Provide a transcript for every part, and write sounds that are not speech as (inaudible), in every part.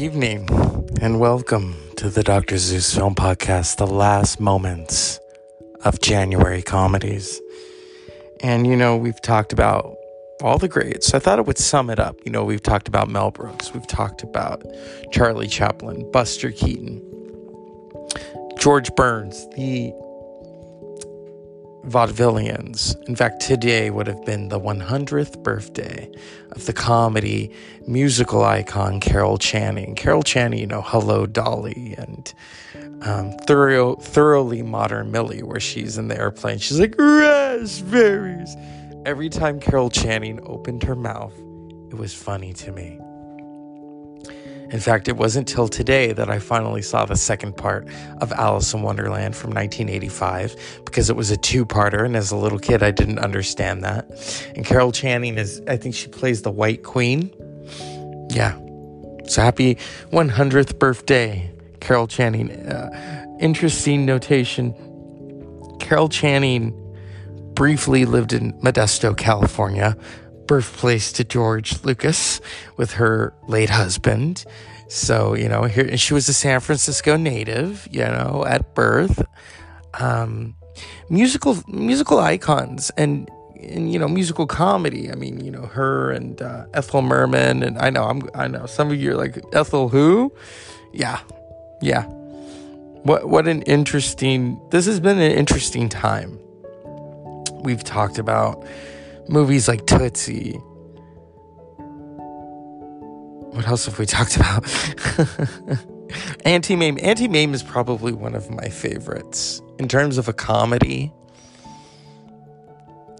evening, and welcome to the Dr. Zeus Film Podcast, the last moments of January comedies. And, you know, we've talked about all the greats. So I thought it would sum it up. You know, we've talked about Mel Brooks, we've talked about Charlie Chaplin, Buster Keaton, George Burns, the vaudevillians. In fact, today would have been the 100th birthday of the comedy musical icon Carol Channing. Carol Channing, you know, Hello Dolly and um, thorough, thoroughly modern Millie, where she's in the airplane. She's like, raspberries. Every time Carol Channing opened her mouth, it was funny to me. In fact, it wasn't till today that I finally saw the second part of Alice in Wonderland from 1985 because it was a two parter. And as a little kid, I didn't understand that. And Carol Channing is, I think she plays the White Queen. Yeah. So happy 100th birthday, Carol Channing. Uh, interesting notation Carol Channing briefly lived in Modesto, California, birthplace to George Lucas with her late husband. So, you know, here she was a San Francisco native, you know, at birth. Um, musical musical icons and and you know musical comedy. I mean, you know, her and uh, Ethel Merman and I know I'm I know some of you are like Ethel who? Yeah. Yeah. What what an interesting this has been an interesting time. We've talked about movies like Tootsie. What else have we (laughs) talked about? Auntie Mame. Auntie Mame is probably one of my favorites in terms of a comedy.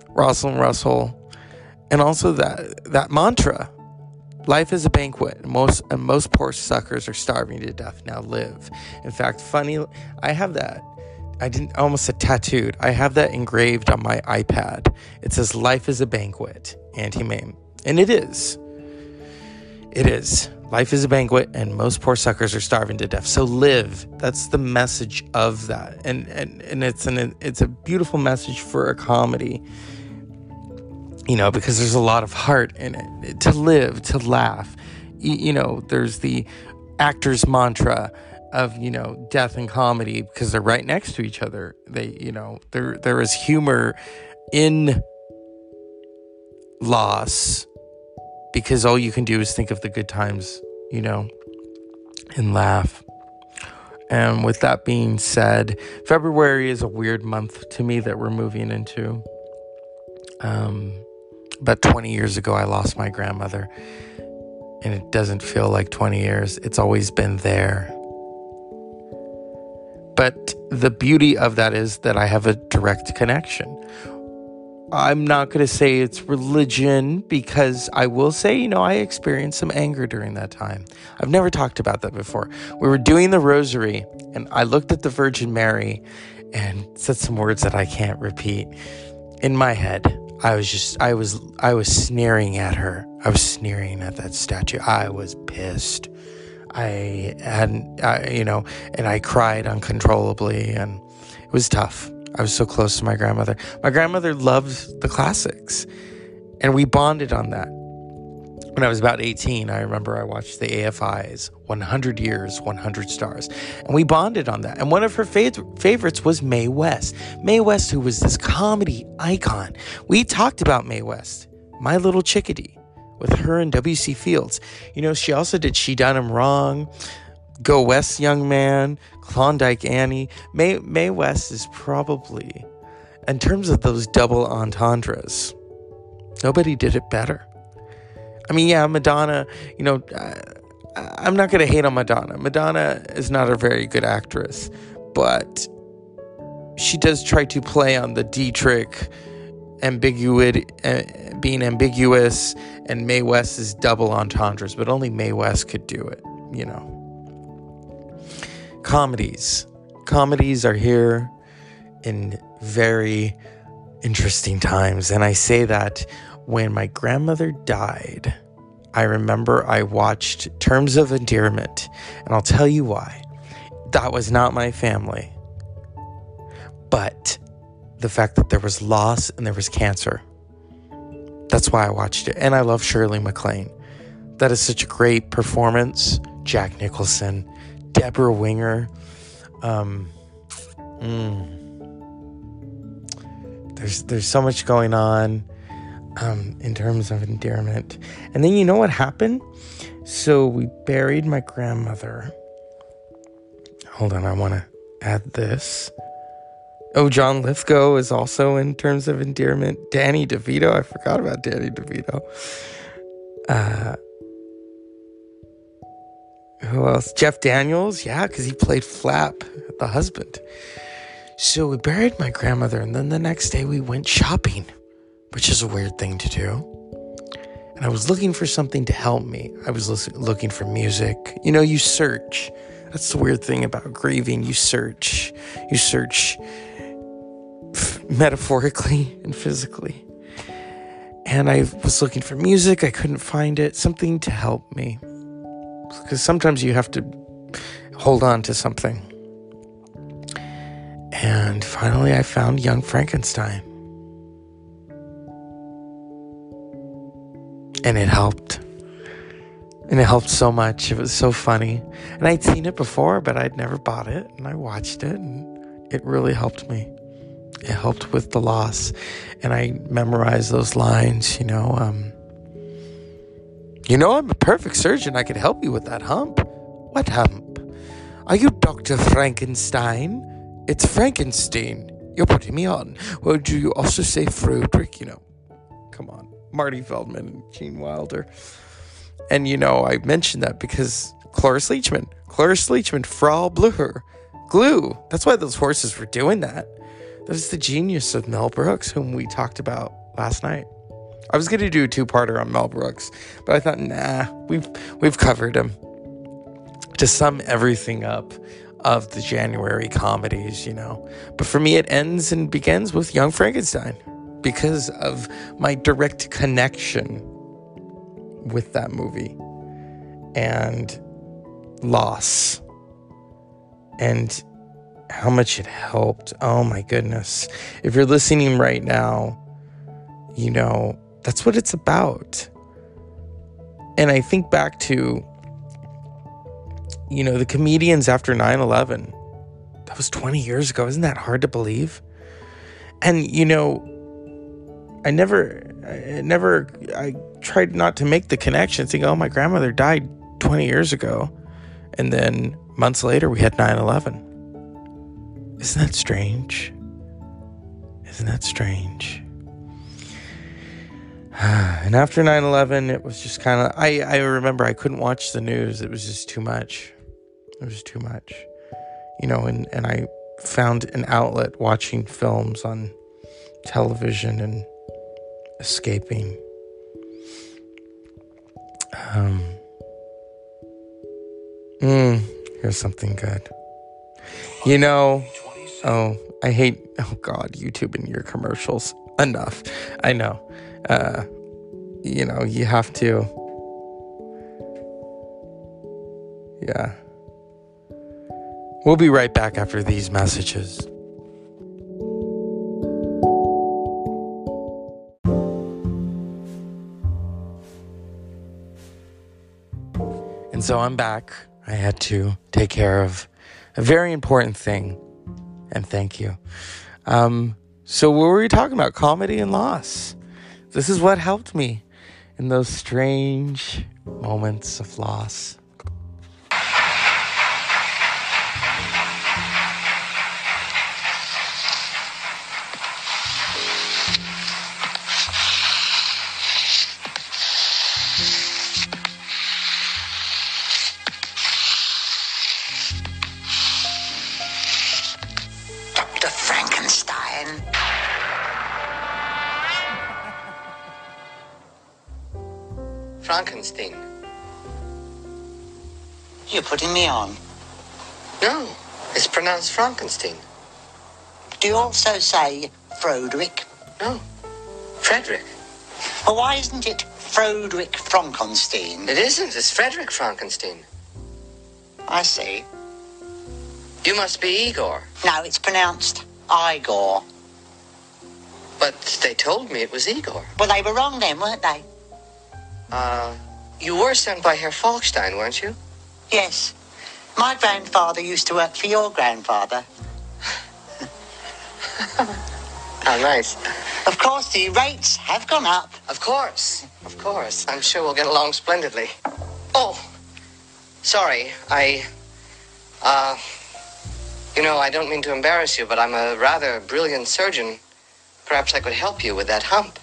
Rosalind Russell, and also that that mantra, life is a banquet. And most and most poor suckers are starving to death. Now live. In fact, funny, I have that I didn't almost said tattooed. I have that engraved on my iPad. It says "Life is a banquet." Auntie Mame, and it is. It is. Life is a banquet, and most poor suckers are starving to death. So live. That's the message of that, and and and it's an it's a beautiful message for a comedy. You know, because there's a lot of heart in it. To live, to laugh. You know, there's the actor's mantra of you know death and comedy because they're right next to each other. They you know there there is humor in loss because all you can do is think of the good times you know and laugh. And with that being said february is a weird month to me that we're moving into. Um about 20 years ago i lost my grandmother and it doesn't feel like 20 years. It's always been there but the beauty of that is that I have a direct connection. I'm not going to say it's religion because I will say, you know, I experienced some anger during that time. I've never talked about that before. We were doing the rosary and I looked at the Virgin Mary and said some words that I can't repeat. In my head, I was just I was I was sneering at her. I was sneering at that statue. I was pissed. I hadn't, I, you know, and I cried uncontrollably, and it was tough. I was so close to my grandmother. My grandmother loved the classics, and we bonded on that. When I was about 18, I remember I watched the AFI's 100 Years, 100 Stars, and we bonded on that. And one of her fav- favorites was Mae West. Mae West, who was this comedy icon. We talked about Mae West, my little chickadee with her and W.C. Fields. You know, she also did She Done Him Wrong, Go West Young Man, Klondike Annie. Mae, Mae West is probably, in terms of those double entendres, nobody did it better. I mean, yeah, Madonna, you know, uh, I'm not going to hate on Madonna. Madonna is not a very good actress, but she does try to play on the Dietrich ambiguity, uh, being ambiguous, and Mae West is double entendres, but only Mae West could do it, you know. Comedies. Comedies are here in very interesting times, and I say that when my grandmother died, I remember I watched Terms of Endearment, and I'll tell you why. That was not my family. But the fact that there was loss and there was cancer. That's why I watched it. And I love Shirley MacLaine. that is such a great performance. Jack Nicholson, Deborah Winger. Um, mm, there's there's so much going on um, in terms of endearment. And then you know what happened? So we buried my grandmother. Hold on, I want to add this. Oh, John Lithgow is also in terms of endearment. Danny DeVito, I forgot about Danny DeVito. Uh, who else? Jeff Daniels, yeah, because he played Flap, the husband. So we buried my grandmother, and then the next day we went shopping, which is a weird thing to do. And I was looking for something to help me. I was looking for music. You know, you search. That's the weird thing about grieving. You search. You search metaphorically and physically. And I was looking for music, I couldn't find it, something to help me. Because sometimes you have to hold on to something. And finally, I found Young Frankenstein. And it helped. And it helped so much. It was so funny. And I'd seen it before, but I'd never bought it. And I watched it, and it really helped me it helped with the loss. And I memorized those lines, you know. Um, you know, I'm a perfect surgeon. I could help you with that hump. What hump? Are you Dr. Frankenstein? It's Frankenstein. You're putting me on. Well, do you also say Frederick? You know, come on. Marty Feldman and Gene Wilder. And, you know, I mentioned that because Cloris Leachman, Cloris Leachman, Frau Blücher, glue. That's why those horses were doing that. That is the genius of Mel Brooks, whom we talked about last night. I was going to do a two-parter on Mel Brooks, but I thought, nah, we've we've covered him. To sum everything up of the January comedies, you know. But for me, it ends and begins with Young Frankenstein because of my direct connection with that movie and loss and how much it helped. Oh my goodness. If you're listening right now, you know, that's what it's about. And I think back to, you know, the comedians after 9 11. That was 20 years ago. Isn't that hard to believe? And, you know, I never, I never, I tried not to make the connection, saying, oh, my grandmother died 20 years ago. And then months later, we had 9 11. Isn't that strange? Isn't that strange? (sighs) And after 9 11, it was just kind of, I, I remember I couldn't watch the news. It was just too much. It was too much. You know, and, and I found an outlet watching films on television and escaping. Um, mm, here's something good. You know, Oh, I hate, oh God, YouTube and your commercials. Enough. I know. Uh, you know, you have to. Yeah. We'll be right back after these messages. And so I'm back. I had to take care of a very important thing and thank you. Um, so, what were we talking about? Comedy and loss. This is what helped me in those strange moments of loss. Putting me on. No, it's pronounced Frankenstein. Do you also say Frederick? No, Frederick. Well, why isn't it Frederick Frankenstein? It isn't. It's Frederick Frankenstein. I see. You must be Igor. No, it's pronounced Igor. But they told me it was Igor. Well, they were wrong then, weren't they? Uh, you were sent by Herr Falkstein, weren't you? Yes. My grandfather used to work for your grandfather. How nice. Of course, the rates have gone up. Of course. Of course. I'm sure we'll get along splendidly. Oh, sorry. I, uh, you know, I don't mean to embarrass you, but I'm a rather brilliant surgeon. Perhaps I could help you with that hump.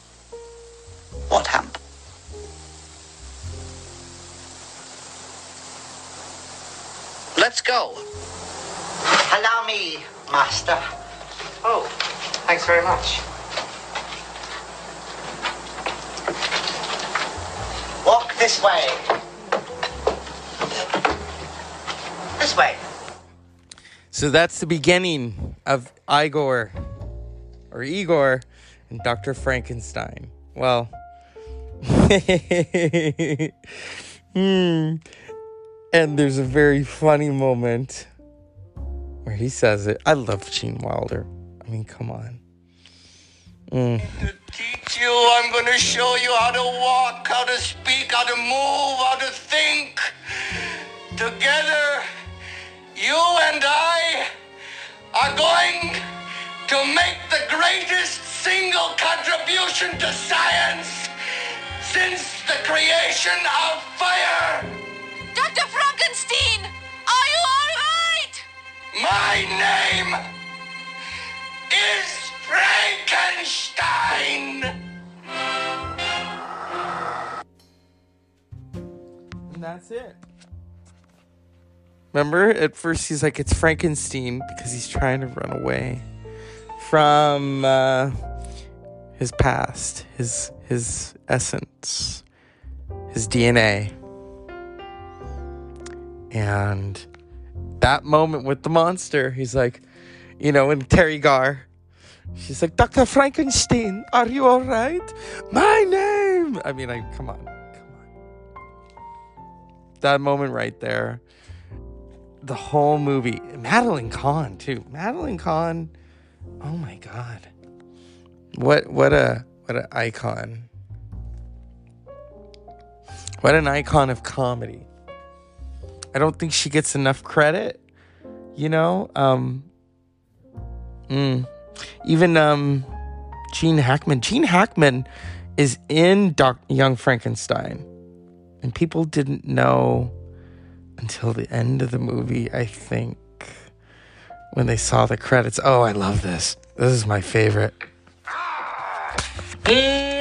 What hump? Let's go. Allow me, master. Oh, thanks very much. Walk this way. This way. So that's the beginning of Igor or Igor and Dr. Frankenstein. Well, (laughs) hmm. And there's a very funny moment where he says it. I love Gene Wilder. I mean, come on. Mm. To teach you, I'm going to show you how to walk, how to speak, how to move, how to think. Together, you and I are going to make the greatest single contribution to science since the creation of fire. Dr. Frankenstein, are you all right? My name is Frankenstein. And that's it. Remember, at first he's like, it's Frankenstein because he's trying to run away from uh, his past, his his essence, his DNA. And that moment with the monster, he's like, you know, and Teri Garr, she's like, Dr. Frankenstein, are you all right? My name. I mean, I come on, come on. That moment right there, the whole movie, Madeline Kahn too. Madeline Kahn, oh my god, what what a what an icon. What an icon of comedy. I don't think she gets enough credit. You know, um, mm, even um, Gene Hackman. Gene Hackman is in Doc Young Frankenstein, and people didn't know until the end of the movie. I think when they saw the credits. Oh, I love this. This is my favorite. He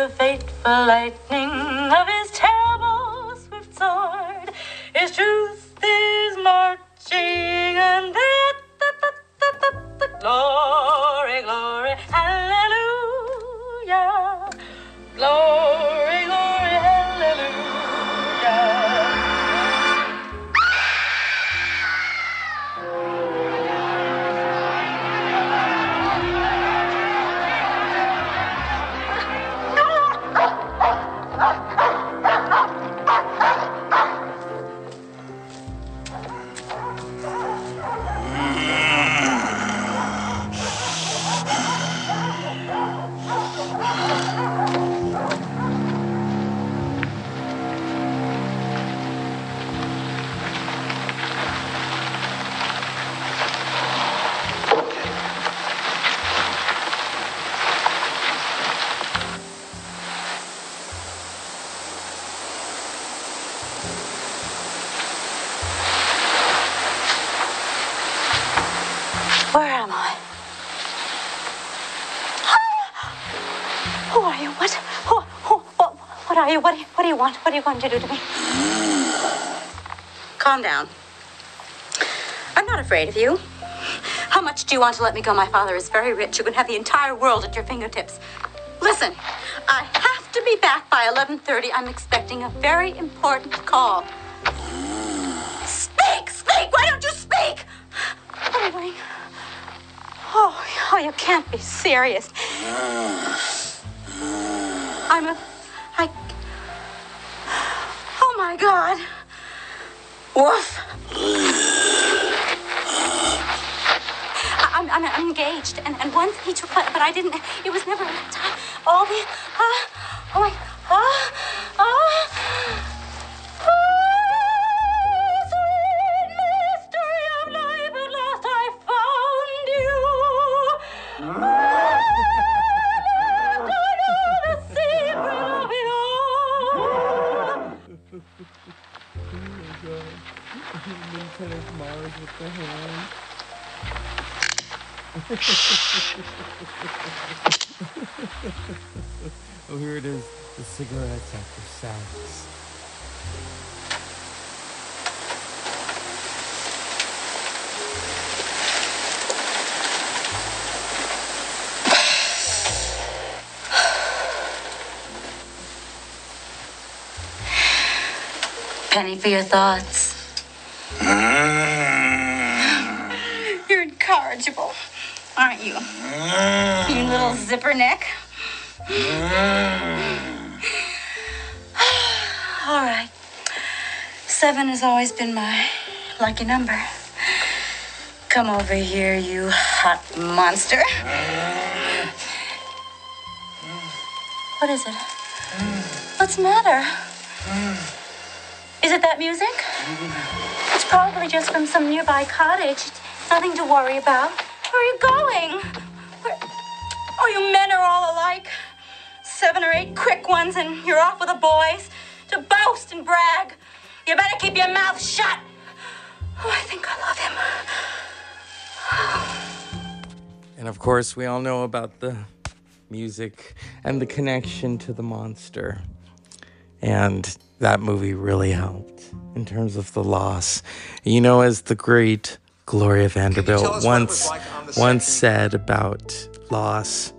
the fateful lightning of his sword. His truth is marching and the, the, the, the, the, the glory, glory, want? What are you going to do to me? Calm down. I'm not afraid of you. How much do you want to let me go? My father is very rich. You can have the entire world at your fingertips. Listen, I have to be back by 11:30. I'm expecting a very important call. Speak, speak. Why don't you speak? What are you doing? Oh, oh, you can't be serious. I'm a. my God. Woof. I'm, I'm, I'm engaged, and, and once he took, but, but I didn't. It was never time. All the. Uh, oh my. Penny for your thoughts. Hmm. You're incorrigible, aren't you? Hmm. You little zipper neck. Hmm. (sighs) All right. Seven has always been my lucky number. Come over here, you hot monster. What is it? What's the matter? Is it that music? It's probably just from some nearby cottage. It's nothing to worry about. Where are you going? Where... Oh, you men are all alike. Seven or eight quick ones, and you're off with the boys to boast and brag. You better keep your mouth shut. Oh, I think I love him. And of course, we all know about the music and the connection to the monster. And that movie really helped in terms of the loss. You know, as the great Gloria Vanderbilt once like once said about loss,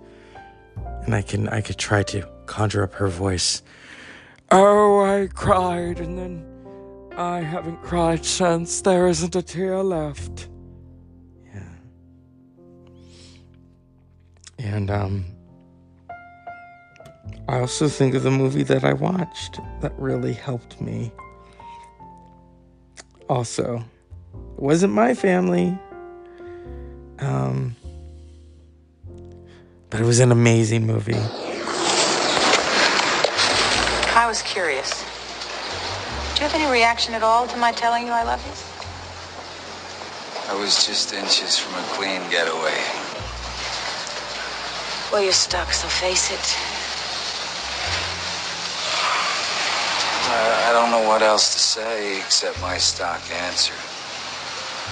and I can I could try to conjure up her voice. Oh, I cried, and then I haven't cried since. There isn't a tear left. Yeah. And um I also think of the movie that I watched that really helped me. Also, it wasn't my family, um, but it was an amazing movie. I was curious. Do you have any reaction at all to my telling you I love you? I was just inches from a clean getaway. Well, you're stuck, so face it. I, I don't know what else to say except my stock answer.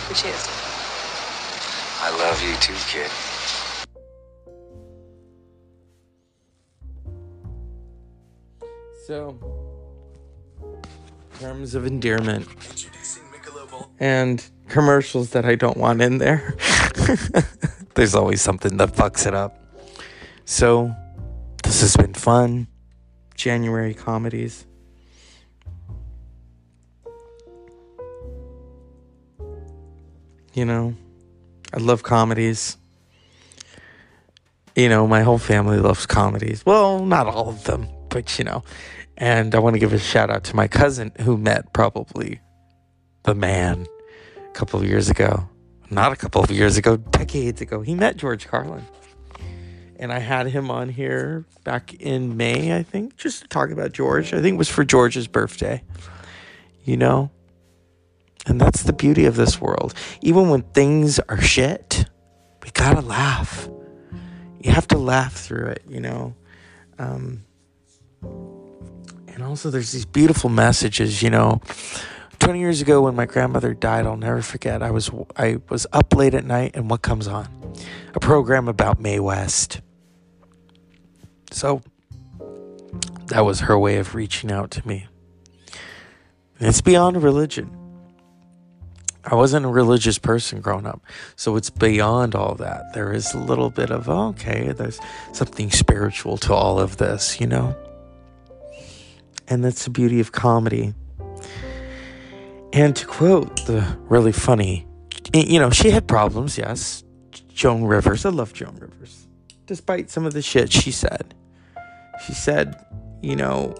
Which is? I love you too, kid. So, terms of endearment and commercials that I don't want in there. (laughs) There's always something that fucks it up. So, this has been fun. January comedies. You know, I love comedies. You know, my whole family loves comedies. Well, not all of them, but you know. And I want to give a shout out to my cousin who met probably the man a couple of years ago. Not a couple of years ago, decades ago. He met George Carlin. And I had him on here back in May, I think, just to talk about George. I think it was for George's birthday. You know? And that's the beauty of this world. Even when things are shit, we gotta laugh. You have to laugh through it, you know? Um, and also, there's these beautiful messages, you know. 20 years ago when my grandmother died, I'll never forget. I was I was up late at night and what comes on? A program about Mae West. So that was her way of reaching out to me. And it's beyond religion. I wasn't a religious person growing up, so it's beyond all that. There is a little bit of, oh, okay, there's something spiritual to all of this, you know? And that's the beauty of comedy. And to quote the really funny, you know, she had problems, yes. Joan Rivers, I love Joan Rivers, despite some of the shit she said. She said, you know,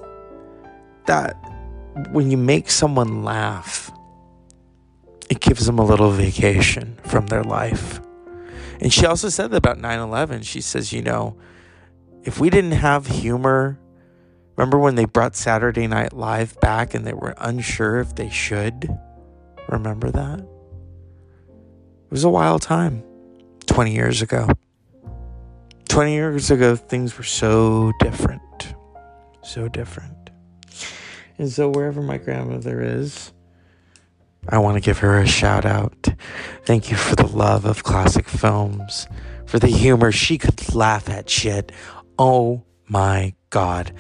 that when you make someone laugh, gives them a little vacation from their life. And she also said that about 9 11. She says, you know, if we didn't have humor, remember when they brought Saturday Night Live back and they were unsure if they should? Remember that? It was a wild time 20 years ago. 20 years ago, things were so different. So different. And so, wherever my grandmother is, I want to give her a shout out. Thank you for the love of classic films, for the humor. She could laugh at shit. Oh my God.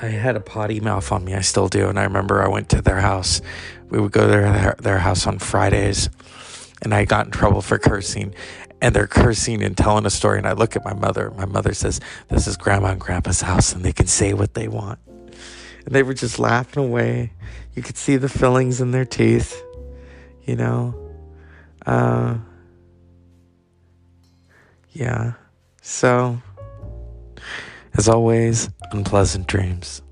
I had a potty mouth on me. I still do. And I remember I went to their house. We would go to their, their house on Fridays. And I got in trouble for cursing. And they're cursing and telling a story. And I look at my mother. My mother says, This is grandma and grandpa's house. And they can say what they want. And they were just laughing away. You could see the fillings in their teeth, you know. Uh, yeah. So, as always, unpleasant dreams.